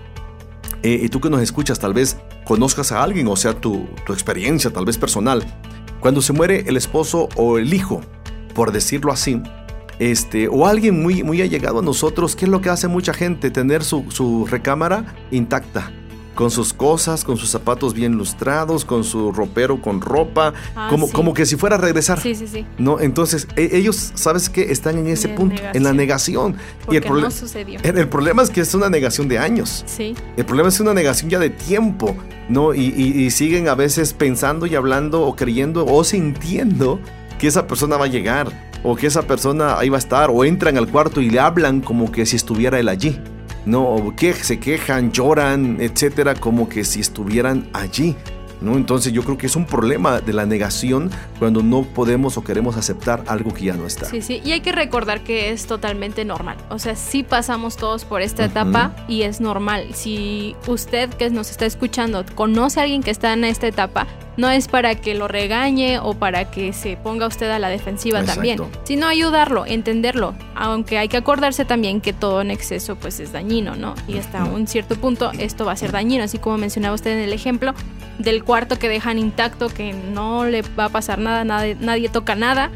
eh, y tú que nos escuchas, tal vez conozcas a alguien, o sea, tu experiencia, tal vez personal. Cuando se muere el esposo o el hijo, por decirlo así, este, o alguien muy, muy allegado a nosotros, ¿qué es lo que hace mucha gente? Tener su, su recámara intacta. Con sus cosas, con sus zapatos bien lustrados, con su ropero con ropa, Ah, como, sí. como que si fuera a regresar. Sí, sí, sí. ¿No? Entonces, e- ellos, ¿sabes qué? Están en ese punto, en la negación. Porque y el, proble- no sucedió. el- el problema es que es una negación de años. Sí, El problema es una negación ya de tiempo, ¿no? Y, y- y siguen a veces pensando y hablando o creyendo o sintiendo que esa persona va a llegar o que esa persona ahí va a estar o entran al cuarto y le hablan como que si estuviera él allí, ¿no? O que se quejan, lloran, etcétera, como que si estuvieran allí. ¿No? Entonces yo creo que es un problema de la negación cuando no podemos o queremos aceptar algo que ya no está. sí, sí. Y hay que recordar que es totalmente normal. O sea, sí pasamos todos por esta etapa y es normal. Si usted que nos está escuchando conoce a alguien que está en esta etapa, no es para que lo regañe o para que se ponga usted a la defensiva Exacto. también, sino ayudarlo, entenderlo. Aunque hay que acordarse también que todo en exceso pues es dañino, ¿no? Y hasta un cierto punto esto va a ser dañino, así como mencionaba usted en el ejemplo del cuarto que dejan intacto, que no le va a pasar nada, nadie, nadie toca nada.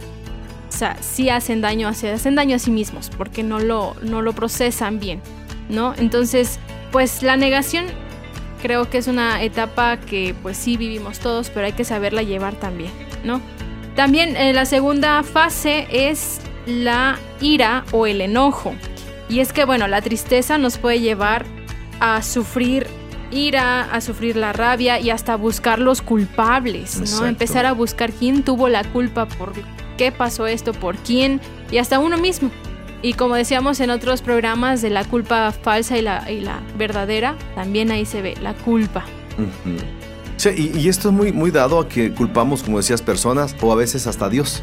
O sea, sí hacen daño, se hacen daño a sí mismos porque no lo, no lo procesan bien, ¿no? Entonces, pues la negación creo que es una etapa que pues sí vivimos todos, pero hay que saberla llevar también, ¿no? También eh, la segunda fase es la ira o el enojo. Y es que, bueno, la tristeza nos puede llevar a sufrir ira, a sufrir la rabia y hasta buscar los culpables, ¿no? Exacto. Empezar a buscar quién tuvo la culpa, por qué pasó esto, por quién y hasta uno mismo. Y como decíamos en otros programas de la culpa falsa y la, y la verdadera, también ahí se ve la culpa. Ujú. Sí, y, y esto es muy, muy dado a que culpamos, como decías, personas o a veces hasta Dios.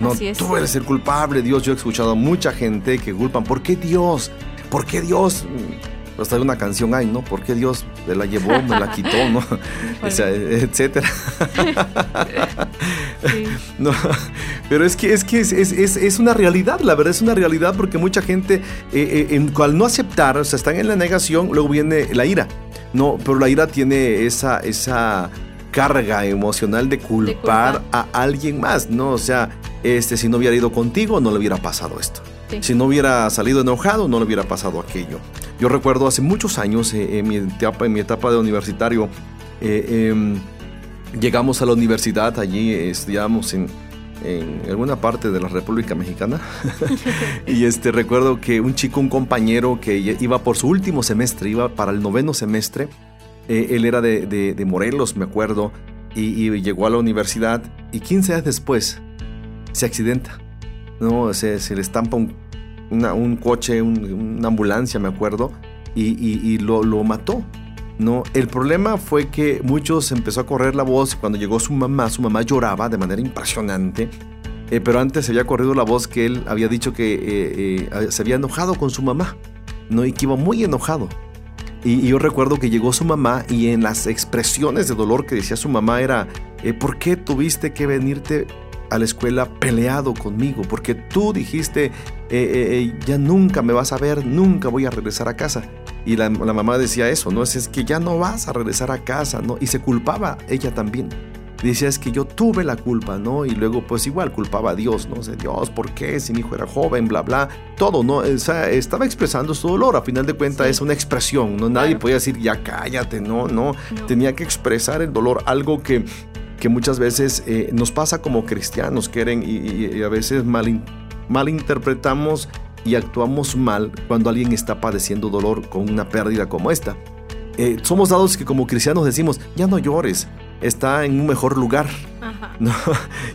No, Así es. tú eres el culpable, Dios. Yo he escuchado a mucha gente que culpan. ¿Por qué Dios? ¿Por qué Dios? Mm, Hasta hay una canción hay, ¿no? ¿Por qué Dios me la llevó, me la quitó, ¿no? O sea, etcétera. no, pero es que es que es, es, es, una realidad, la verdad es una realidad porque mucha gente, eh, eh, en cual no aceptar, o sea, están en la negación, luego viene la ira. No, pero la ira tiene esa, esa carga emocional de culpar, a alguien más, ¿no? O sea, este, si no hubiera ido contigo, no le hubiera pasado esto. Si no hubiera salido enojado, no le hubiera pasado aquello. Yo recuerdo hace muchos años, eh, en, mi etapa, en mi etapa de universitario, eh, em, llegamos a la universidad, allí estudiamos en, en alguna parte de la República Mexicana. y este recuerdo que un chico, un compañero que iba por su último semestre, iba para el noveno semestre, eh, él era de, Morelos, me acuerdo, y, llegó a la universidad y 15 años después se accidenta. ¿no? Se, le estampa un, un coche, una ambulancia, me acuerdo, y, lo, mató. ¿No? El problema fue que muchos empezó a correr la voz cuando llegó su mamá, su mamá lloraba de manera impresionante. Eh, pero antes se había corrido la voz que él había dicho que eh, se había enojado con su mamá, ¿no? Y que iba muy enojado. Y, yo recuerdo que llegó su mamá y en las expresiones de dolor que decía su mamá era, eh, ¿por qué tuviste que venirte a la escuela peleado conmigo? Porque tú dijiste, eh, eh, ya nunca me vas a ver, nunca voy a regresar a casa. Y la, mamá decía eso, ¿no? Es, es que ya no vas a regresar a casa, ¿no? Y se culpaba ella también decía es que yo tuve la culpa, ¿no? Y luego pues igual culpaba a Dios, ¿no? O sea, Dios, ¿por qué? Si mi hijo era joven, bla, bla, todo, ¿no? O sea, estaba expresando su dolor, a final de cuentas es una expresión, ¿no? Nadie podía decir, ya cállate, no, no, tenía que expresar el dolor, algo que, que muchas veces eh, nos pasa como cristianos, quieren, y, a veces mal, malinterpretamos y actuamos mal cuando alguien está padeciendo dolor con una pérdida como esta. Eh, somos dados que como cristianos decimos, ya no llores, está en un mejor lugar. ¿no?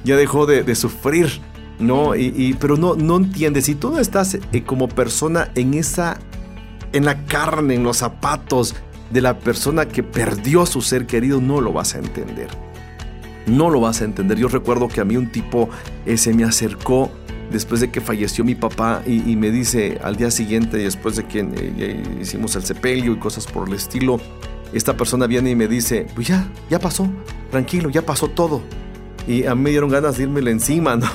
Ya dejó de, sufrir. ¿no? Y, pero no, no entiendes. Si tú no estás eh, como persona en esa, en la carne, en los zapatos de la persona que perdió su ser querido, no lo vas a entender. No lo vas a entender. Yo recuerdo que a mí un tipo se me acercó después de que falleció mi papá y, me dice al día siguiente, después de que eh, hicimos el sepelio y cosas por el estilo, esta persona viene y me dice, pues ya, ya pasó, tranquilo, ya pasó todo. Y a mí me dieron ganas de irme encima, ¿no?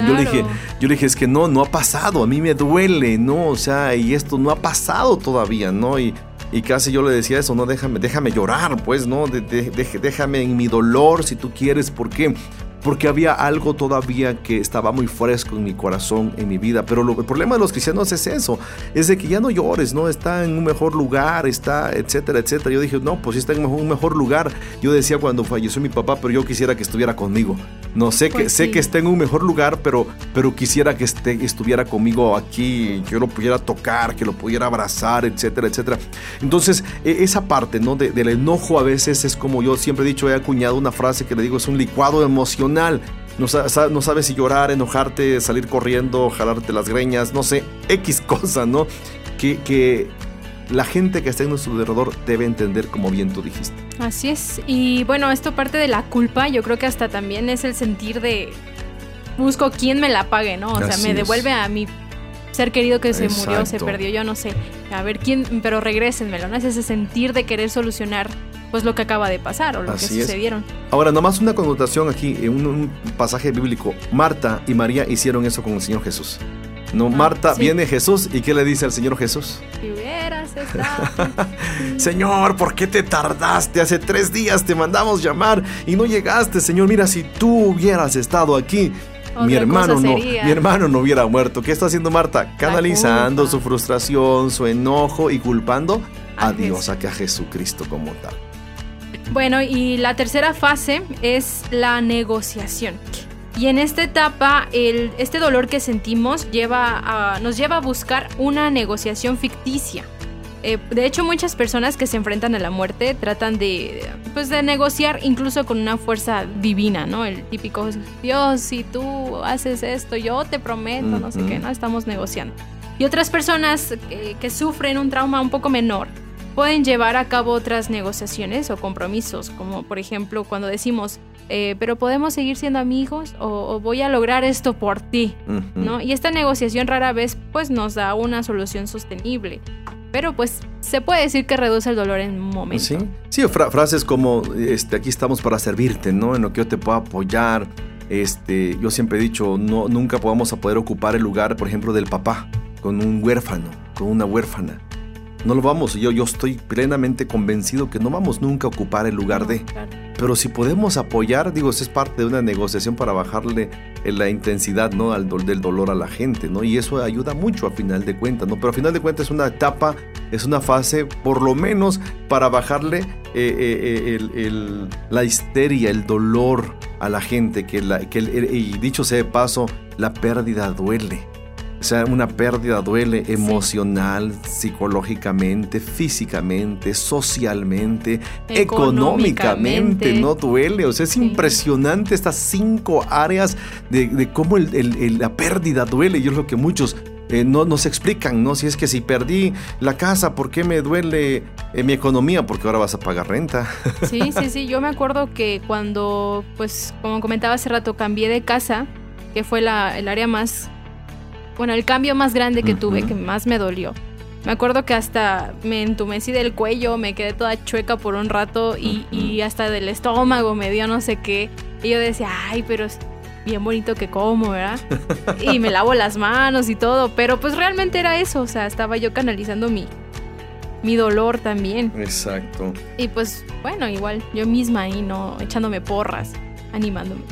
Yo le dije, yo le dije, es que no, no ha pasado, a mí me duele, ¿no? O sea, y esto no ha pasado todavía, ¿no? Y, y casi yo le decía eso, no, déjame, déjame llorar, pues, ¿no? déjame en mi dolor si tú quieres, ¿por qué? Porque había algo todavía que estaba muy fresco en mi corazón, en mi vida. Pero el problema de los cristianos es eso, es de que ya no llores, ¿no? Está en un mejor lugar, está, etcétera, etcétera. Yo dije, no, pues sí está en un mejor lugar. Yo decía cuando falleció mi papá, pero yo quisiera que estuviera conmigo. No sé que, pues sé que está en un mejor lugar, pero, pero quisiera que esté, estuviera conmigo aquí, que yo lo pudiera tocar, que lo pudiera abrazar, etcétera, etcétera. Entonces, e, esa parte, ¿no? del enojo a veces es como yo siempre he dicho, he acuñado una frase que le digo, es un licuado emocional no, sabes si llorar, enojarte, salir corriendo, jalarte las greñas, no sé, X cosa, ¿no? Que, que la gente que está en nuestro alrededor debe entender como bien tú dijiste. Así es. Y bueno, esto parte de la culpa, yo creo que hasta también es el sentir de busco quién me la pague, ¿no? O sea, me devuelve a mi ser querido que se murió, se perdió, yo no sé. A ver quién, pero regrésenmelo, ¿no? Es ese sentir de querer solucionar pues lo que acaba de pasar o lo que sucedieron. Ahora, nomás una connotación aquí, en un, pasaje bíblico. Marta y María hicieron eso con el Señor Jesús. No, ah, Marta, viene Jesús y ¿qué le dice al Señor Jesús? Si hubieras estado. Señor, ¿por qué te tardaste? Hace tres días te mandamos llamar y no llegaste, Señor. Mira, si tú hubieras estado aquí, mi hermano no, mi hermano no hubiera muerto. ¿Qué está haciendo Marta? Canalizando su frustración, su enojo y culpando a, Dios, a que a Jesucristo como tal. Bueno, y la tercera fase es la negociación. Y en esta etapa, el, este dolor que sentimos lleva a, nos lleva a buscar una negociación ficticia. Eh, de hecho, muchas personas que se enfrentan a la muerte tratan de, pues, de negociar incluso con una fuerza divina, ¿no? El típico, Dios, si tú haces esto, yo te prometo, no sé qué, ¿no? Estamos negociando. Y otras personas que sufren un trauma un poco menor, pueden llevar a cabo otras negociaciones o compromisos, como por ejemplo cuando decimos, eh, pero podemos seguir siendo amigos o, voy a lograr esto por ti, ¿no? Y esta negociación rara vez pues nos da una solución sostenible. pero pues se puede decir que reduce el dolor en un momento. Sí, sí frases como, este, aquí estamos para servirte, ¿no? En lo que yo te puedo apoyar. Este, yo siempre he dicho, no, nunca podamos a poder ocupar el lugar, por ejemplo, del papá con un huérfano, con una huérfana. No lo vamos, yo, yo estoy plenamente convencido que no vamos nunca a ocupar el lugar de. Pero si podemos apoyar, digo, eso es parte de una negociación para bajarle eh, la intensidad ¿no? Al, del dolor a la gente, ¿no? Y eso ayuda mucho a final de cuentas, ¿no? Pero a final de cuentas es una etapa, es una fase, por lo menos, para bajarle eh, eh, la histeria, el dolor a la gente, que, la, que y dicho sea de paso, la pérdida duele. O sea, una pérdida duele emocional, psicológicamente, físicamente, socialmente, económicamente, no duele. O sea, es impresionante estas cinco áreas de, cómo la pérdida duele. Y es lo que muchos eh, no nos explican, ¿no? Si es que si perdí la casa, ¿por qué me duele eh, mi economía? Porque ahora vas a pagar renta. Sí, sí, sí. Yo me acuerdo que cuando, pues, como comentaba hace rato, cambié de casa, que fue la, el área más bueno, el cambio más grande que tuve, que más me dolió. Me acuerdo que hasta me entumecí del cuello, me quedé toda chueca por un rato y, hasta del estómago me dio no sé qué. Y yo decía, ay, pero es bien bonito que como, ¿verdad? y me lavo las manos y todo, pero pues realmente era eso, o sea, estaba yo canalizando mi, mi dolor también. Exacto. Y pues bueno, igual yo misma ahí, ¿no? Echándome porras, animándome.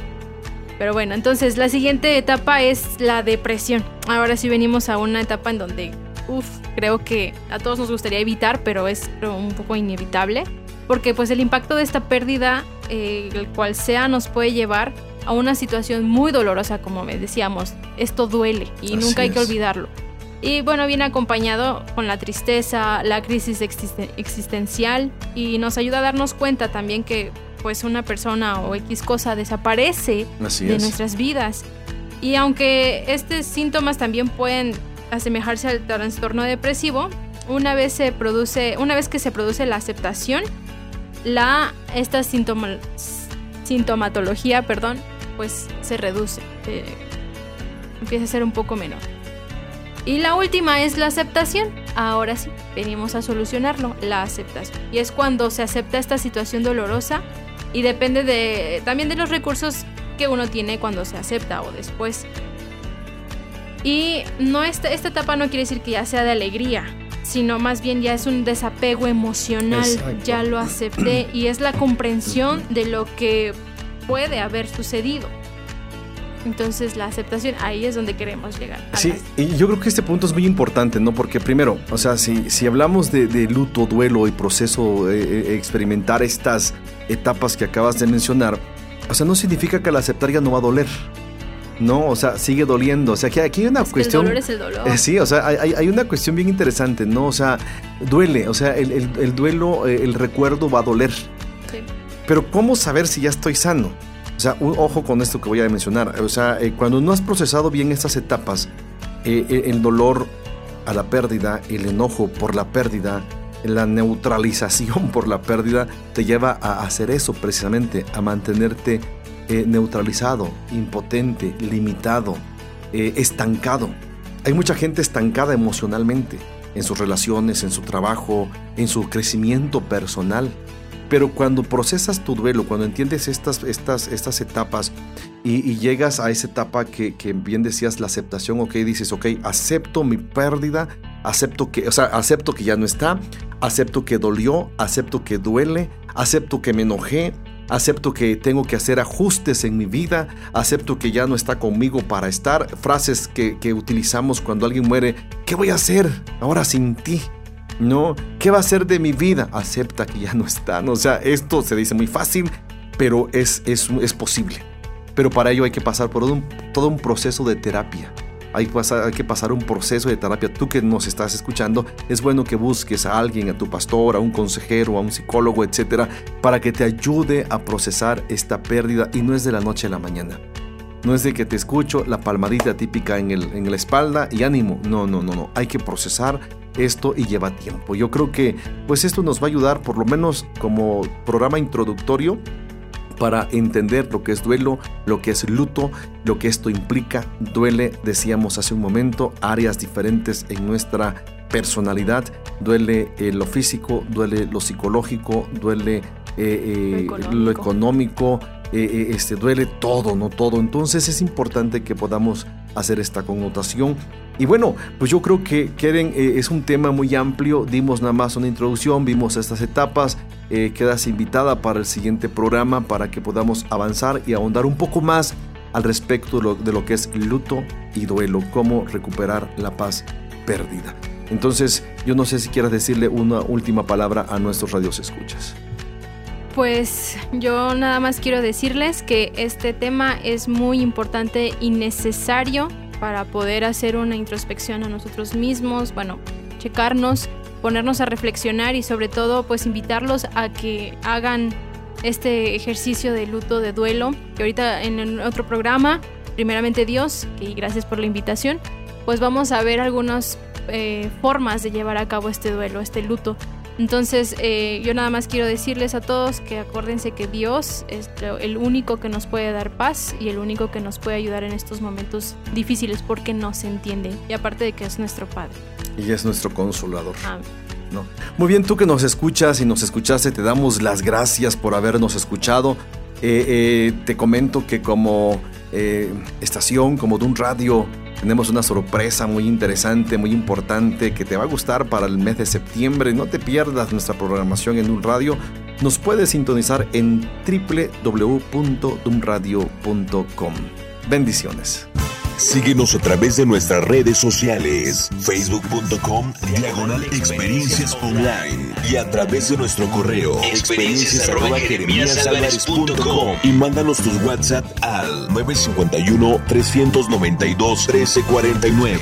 Pero bueno, entonces la siguiente etapa es la depresión. Ahora sí venimos a una etapa en donde, uff, creo que a todos nos gustaría evitar, pero es un poco inevitable. Porque pues el impacto de esta pérdida, eh, el cual sea, nos puede llevar a una situación muy dolorosa, como me decíamos. Esto duele y nunca hay que olvidarlo. Y bueno, viene acompañado con la tristeza, la crisis existencial y nos ayuda a darnos cuenta también que pues una persona o X cosa desaparece de nuestras vidas. Y aunque estos síntomas también pueden asemejarse al trastorno depresivo, una vez se produce, una vez que se produce la aceptación, la esta sintomatología, perdón, pues se reduce, eh, empieza a ser un poco menor. Y la última es la aceptación. Ahora sí, venimos a solucionarlo, la aceptación. Y es cuando se acepta esta situación dolorosa y depende de, también de los recursos que uno tiene cuando se acepta o después. Y no esta, esta etapa no quiere decir que ya sea de alegría, sino más bien ya es un desapego emocional, ya lo acepté y es la comprensión de lo que puede haber sucedido. Entonces la aceptación, ahí es donde queremos llegar. Sí, y yo creo que este punto es muy importante, ¿no? Porque primero, o sea, si, si hablamos de, luto, duelo y proceso, eh, eh, experimentar estas etapas que acabas de mencionar, o sea, no significa que al aceptar ya no va a doler. No, o sea, sigue doliendo. O sea, que aquí hay una cuestión. el dolor es el dolor. Eh, sí, o sea, hay, hay, una cuestión bien interesante, ¿no? O sea, duele. O sea, el, el, duelo, el recuerdo va a doler. Sí. Pero, ¿cómo saber si ya estoy sano? Sea, un ojo con esto que voy a mencionar. O sea, eh, cuando no has procesado bien estas etapas, eh, eh, el dolor a la pérdida, el enojo por la pérdida, la neutralización por la pérdida, te lleva a hacer eso precisamente, a mantenerte neutralizado, impotente, limitado, estancado. Hay mucha gente estancada emocionalmente en sus relaciones, en su trabajo, en su crecimiento personal. Pero cuando procesas tu duelo, cuando entiendes estas, estas, estas etapas y, llegas a esa etapa que, bien decías, la aceptación, ok, dices, ok, acepto mi pérdida, acepto que, o sea, acepto que ya no está, acepto que dolió, acepto que duele, acepto que me enojé, acepto que tengo que hacer ajustes en mi vida, acepto que ya no está conmigo para estar, frases que, que utilizamos cuando alguien muere, ¿qué voy a hacer ahora sin ti? No, ¿qué va a ser de mi vida? Acepta que ya no están. O sea, esto se dice muy fácil, pero es, es, es posible. Pero para ello hay que pasar por un, todo un proceso de terapia. Hay, hay, que pasar un proceso de terapia. Tú que nos estás escuchando, es bueno que busques a alguien, a tu pastor, a un consejero, a un psicólogo, etcétera, para que te ayude a procesar esta pérdida y no es de la noche a la mañana. No es de que te escucho la palmadita típica en, el, en la espalda y ánimo. No, no, no, no. Hay que procesar esto y lleva tiempo. Yo creo que pues esto nos va a ayudar por lo menos como programa introductorio para entender lo que es duelo, lo que es luto, lo que esto implica. Duele, decíamos hace un momento, áreas diferentes en nuestra personalidad, duele eh, lo físico, duele lo psicológico, duele eh, eh, lo económico, este, duele todo, no todo. Entonces es importante que podamos hacer esta connotación. Y bueno, pues yo creo que Keren es un tema muy amplio, dimos nada más una introducción, vimos estas etapas, quedas invitada para el siguiente programa para que podamos avanzar y ahondar un poco más al respecto de lo, de lo que es luto y duelo, cómo recuperar la paz perdida. Entonces, yo no sé si quieras decirle una última palabra a nuestros radios escuchas. Pues yo nada más quiero decirles que este tema es muy importante y necesario para poder hacer una introspección a nosotros mismos, bueno, checarnos, ponernos a reflexionar y sobre todo pues invitarlos a que hagan este ejercicio de luto, de duelo, que ahorita en otro programa, primeramente Dios, y gracias por la invitación, pues vamos a ver algunas eh, formas de llevar a cabo este duelo, este luto. Entonces, eh, yo nada más quiero decirles a todos que acuérdense que Dios es el único que nos puede dar paz y el único que nos puede ayudar en estos momentos difíciles porque no se entiende. Y aparte de que es nuestro Padre. Y es nuestro consolador. ¿no? Muy bien, tú que nos escuchas y nos escuchaste, te damos las gracias por habernos escuchado. Eh, te comento que como estación, como de un radio, tenemos una sorpresa muy interesante, muy importante que te va a gustar para el mes de septiembre. No te pierdas nuestra programación en un radio. Nos puedes sintonizar en www.dumradio.com. Bendiciones. Síguenos a través de nuestras redes sociales, facebook.com, diagonal experiencias online y a través de nuestro correo, experiencias y mándanos tus WhatsApp al 951 392 1349.